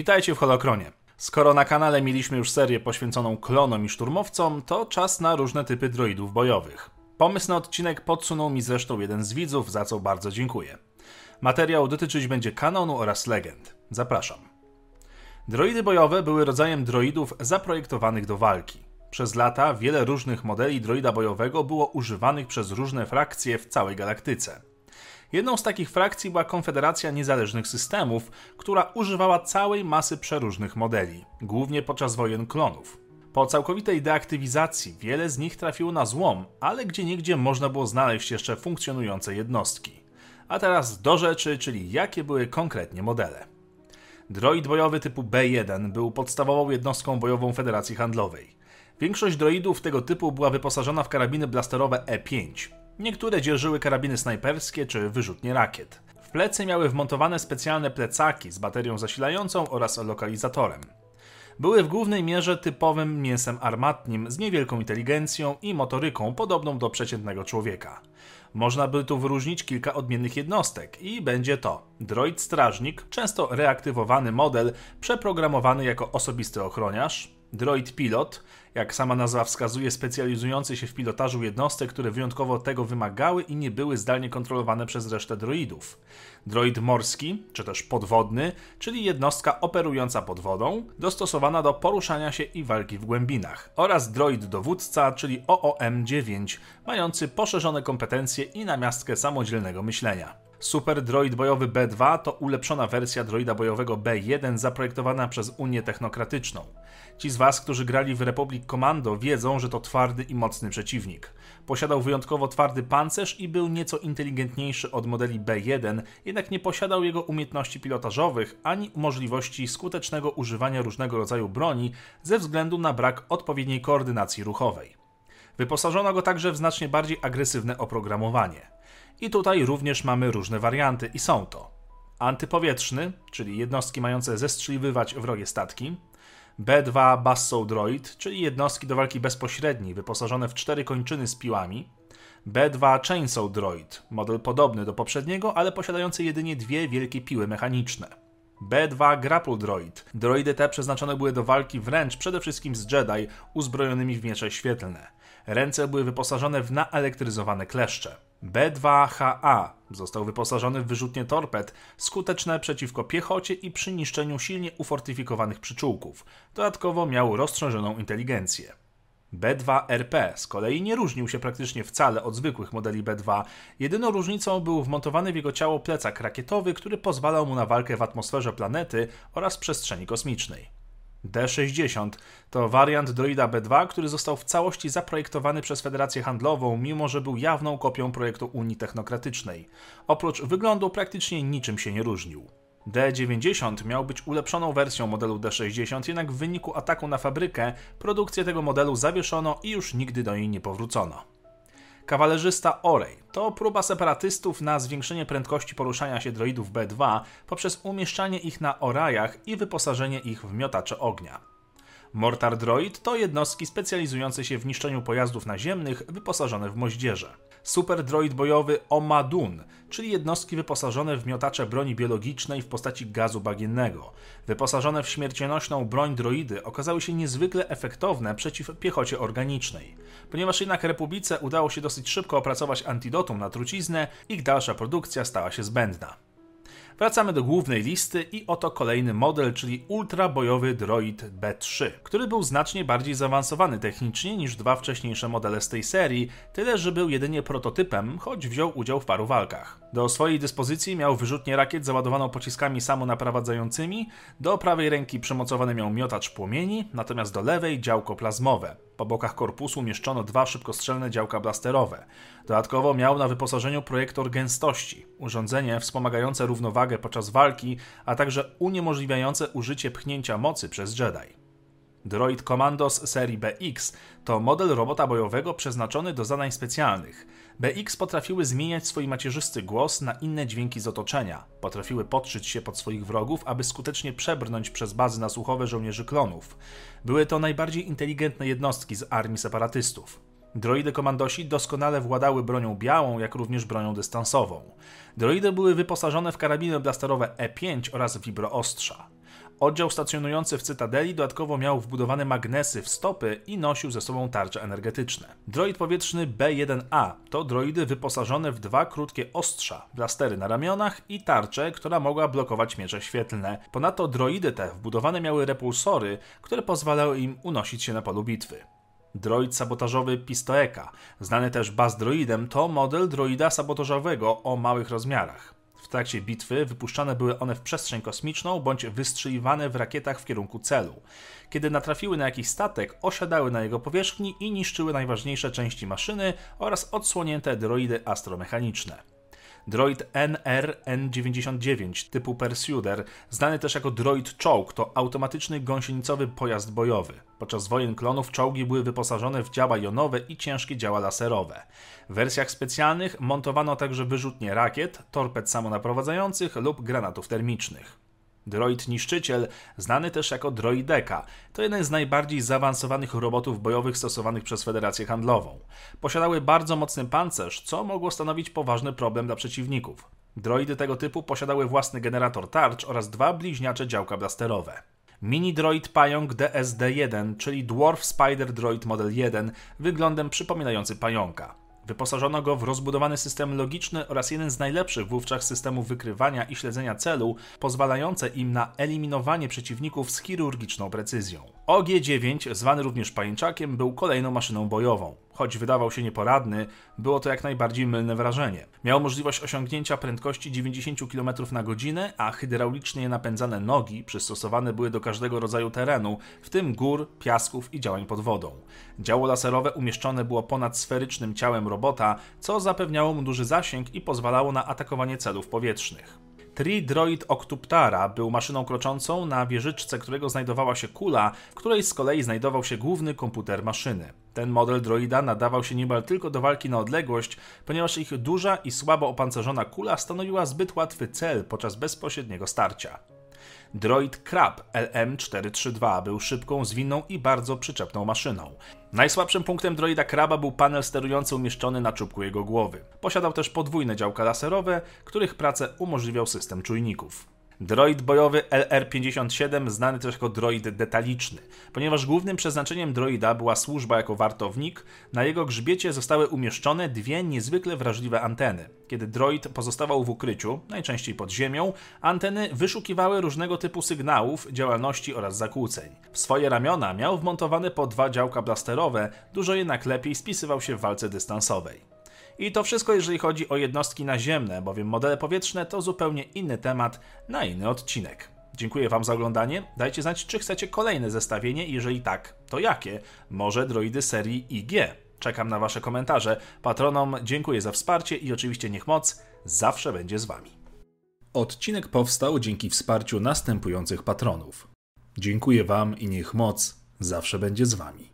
Witajcie w Holokronie. Skoro na kanale mieliśmy już serię poświęconą klonom i szturmowcom, to czas na różne typy droidów bojowych. Pomysł na odcinek podsunął mi zresztą jeden z widzów, za co bardzo dziękuję. Materiał dotyczyć będzie kanonu oraz legend. Zapraszam. Droidy bojowe były rodzajem droidów zaprojektowanych do walki. Przez lata wiele różnych modeli droida bojowego było używanych przez różne frakcje w całej galaktyce. Jedną z takich frakcji była Konfederacja Niezależnych Systemów, która używała całej masy przeróżnych modeli, głównie podczas wojen klonów. Po całkowitej deaktywizacji wiele z nich trafiło na złom, ale gdzieniegdzie można było znaleźć jeszcze funkcjonujące jednostki. A teraz do rzeczy, czyli jakie były konkretnie modele. Droid bojowy typu B1 był podstawową jednostką bojową Federacji Handlowej. Większość droidów tego typu była wyposażona w karabiny blasterowe E5. Niektóre dzierżyły karabiny snajperskie czy wyrzutnie rakiet. W plecy miały wmontowane specjalne plecaki z baterią zasilającą oraz lokalizatorem. Były w głównej mierze typowym mięsem armatnim z niewielką inteligencją i motoryką podobną do przeciętnego człowieka. Można by tu wyróżnić kilka odmiennych jednostek i będzie to droid strażnik, często reaktywowany model przeprogramowany jako osobisty ochroniarz, droid pilot, jak sama nazwa wskazuje, specjalizujący się w pilotażu jednostek, które wyjątkowo tego wymagały i nie były zdalnie kontrolowane przez resztę droidów. Droid morski, czy też podwodny, czyli jednostka operująca pod wodą, dostosowana do poruszania się i walki w głębinach. Oraz droid dowódca, czyli OOM-9, mający poszerzone kompetencje i namiastkę samodzielnego myślenia. Super Droid bojowy B2 to ulepszona wersja droida bojowego B1 zaprojektowana przez Unię Technokratyczną. Ci z Was, którzy grali w Republic Commando, wiedzą, że to twardy i mocny przeciwnik. Posiadał wyjątkowo twardy pancerz i był nieco inteligentniejszy od modeli B1, jednak nie posiadał jego umiejętności pilotażowych ani możliwości skutecznego używania różnego rodzaju broni ze względu na brak odpowiedniej koordynacji ruchowej. Wyposażono go także w znacznie bardziej agresywne oprogramowanie. I tutaj również mamy różne warianty i są to antypowietrzny, czyli jednostki mające zestrzeliwywać wrogie statki, B2 Basso Droid, czyli jednostki do walki bezpośredniej wyposażone w cztery kończyny z piłami, B2 Chainsaw Droid, model podobny do poprzedniego, ale posiadający jedynie dwie wielkie piły mechaniczne. B2 Grapple Droid. Droidy te przeznaczone były do walki wręcz przede wszystkim z Jedi uzbrojonymi w miecze świetlne. Ręce były wyposażone w naelektryzowane kleszcze. B2HA został wyposażony w wyrzutnie torped skuteczne przeciwko piechocie i przy niszczeniu silnie ufortyfikowanych przyczółków. Dodatkowo miał rozszerzoną inteligencję. B2RP z kolei nie różnił się praktycznie wcale od zwykłych modeli B2. Jedyną różnicą był wmontowany w jego ciało plecak rakietowy, który pozwalał mu na walkę w atmosferze planety oraz przestrzeni kosmicznej. D60 to wariant droida B2, który został w całości zaprojektowany przez Federację Handlową, mimo że był jawną kopią projektu Unii Technokratycznej. Oprócz wyglądu praktycznie niczym się nie różnił. D90 miał być ulepszoną wersją modelu D60, jednak w wyniku ataku na fabrykę produkcję tego modelu zawieszono i już nigdy do niej nie powrócono. Kawalerzysta Orej to próba separatystów na zwiększenie prędkości poruszania się droidów B2 poprzez umieszczanie ich na orajach i wyposażenie ich w miotacze ognia. Mortar Droid to jednostki specjalizujące się w niszczeniu pojazdów naziemnych wyposażone w moździerze. Super droid bojowy Omadun, czyli jednostki wyposażone w miotacze broni biologicznej w postaci gazu bagiennego. Wyposażone w śmiercionośną broń droidy okazały się niezwykle efektowne przeciw piechocie organicznej. Ponieważ jednak Republice udało się dosyć szybko opracować antidotum na truciznę, ich dalsza produkcja stała się zbędna. Wracamy do głównej listy i oto kolejny model, czyli ultrabojowy droid B3, który był znacznie bardziej zaawansowany technicznie niż dwa wcześniejsze modele z tej serii, tyle że był jedynie prototypem, choć wziął udział w paru walkach. Do swojej dyspozycji miał wyrzutnię rakiet załadowaną pociskami samonaprowadzającymi, do prawej ręki przymocowany miał miotacz płomieni, natomiast do lewej działko plazmowe. Po bokach korpusu umieszczono dwa szybkostrzelne działka blasterowe. Dodatkowo miał na wyposażeniu projektor gęstości, urządzenie wspomagające równowagę podczas walki, a także uniemożliwiające użycie pchnięcia mocy przez Jedi. Droid Commandos serii BX to model robota bojowego przeznaczony do zadań specjalnych. BX potrafiły zmieniać swój macierzysty głos na inne dźwięki z otoczenia. Potrafiły podszyć się pod swoich wrogów, aby skutecznie przebrnąć przez bazy nasłuchowe żołnierzy klonów. Były to najbardziej inteligentne jednostki z armii separatystów. Droidy komandosi doskonale władały bronią białą, jak również bronią dystansową. Droidy były wyposażone w karabiny blasterowe E5 oraz wibroostrza. Oddział stacjonujący w Cytadeli dodatkowo miał wbudowane magnesy w stopy i nosił ze sobą tarcze energetyczne. Droid powietrzny B1A to droidy wyposażone w dwa krótkie ostrza, blastery na ramionach i tarczę, która mogła blokować miecze świetlne. Ponadto droidy te wbudowane miały repulsory, które pozwalały im unosić się na polu bitwy. Droid sabotażowy Pistoeka, znany też Buzz Droidem, to model droida sabotażowego o małych rozmiarach. W trakcie bitwy wypuszczane były one w przestrzeń kosmiczną bądź wystrzeliwane w rakietach w kierunku celu. Kiedy natrafiły na jakiś statek, osiadały na jego powierzchni i niszczyły najważniejsze części maszyny oraz odsłonięte droidy astromechaniczne. Droid NR-N99 typu Pursuer, znany też jako droid czołg, to automatyczny gąsienicowy pojazd bojowy. Podczas wojen klonów czołgi były wyposażone w działa jonowe i ciężkie działa laserowe. W wersjach specjalnych montowano także wyrzutnie rakiet, torped samonaprowadzających lub granatów termicznych. Droid Niszczyciel, znany też jako Droideka, to jeden z najbardziej zaawansowanych robotów bojowych stosowanych przez Federację Handlową. Posiadały bardzo mocny pancerz, co mogło stanowić poważny problem dla przeciwników. Droidy tego typu posiadały własny generator tarcz oraz dwa bliźniacze działka blasterowe. Mini Droid Pająk DSD-1, czyli Dwarf Spider Droid Model 1, wyglądem przypominający pająka. Wyposażono go w rozbudowany system logiczny oraz jeden z najlepszych wówczas systemów wykrywania i śledzenia celu, pozwalające im na eliminowanie przeciwników z chirurgiczną precyzją. OG-9, zwany również pajęczakiem, był kolejną maszyną bojową. Choć wydawał się nieporadny, było to jak najbardziej mylne wrażenie. Miał możliwość osiągnięcia prędkości 90 km na godzinę, a hydraulicznie napędzane nogi przystosowane były do każdego rodzaju terenu, w tym gór, piasków i działań pod wodą. Działo laserowe umieszczone było ponad sferycznym ciałem robota, co zapewniało mu duży zasięg i pozwalało na atakowanie celów powietrznych. Tri-Droid Octuptara był maszyną kroczącą, na wieżyczce którego znajdowała się kula, w której z kolei znajdował się główny komputer maszyny. Ten model droida nadawał się niemal tylko do walki na odległość, ponieważ ich duża i słabo opancerzona kula stanowiła zbyt łatwy cel podczas bezpośredniego starcia. Droid Crab LM432 był szybką, zwinną i bardzo przyczepną maszyną. Najsłabszym punktem droida Kraba był panel sterujący umieszczony na czubku jego głowy. Posiadał też podwójne działka laserowe, których pracę umożliwiał system czujników. Droid bojowy LR-57 znany też jako droid detaliczny. Ponieważ głównym przeznaczeniem droida była służba jako wartownik, na jego grzbiecie zostały umieszczone dwie niezwykle wrażliwe anteny. Kiedy droid pozostawał w ukryciu, najczęściej pod ziemią, anteny wyszukiwały różnego typu sygnałów, działalności oraz zakłóceń. W swoje ramiona miał wmontowane po dwa działka blasterowe, dużo jednak lepiej spisywał się w walce dystansowej. I to wszystko, jeżeli chodzi o jednostki naziemne, bowiem modele powietrzne to zupełnie inny temat na inny odcinek. Dziękuję Wam za oglądanie. Dajcie znać, czy chcecie kolejne zestawienie. Jeżeli tak, to jakie? Może droidy serii IG? Czekam na Wasze komentarze. Patronom dziękuję za wsparcie i oczywiście niech moc zawsze będzie z Wami. Odcinek powstał dzięki wsparciu następujących patronów. Dziękuję Wam i niech moc zawsze będzie z Wami.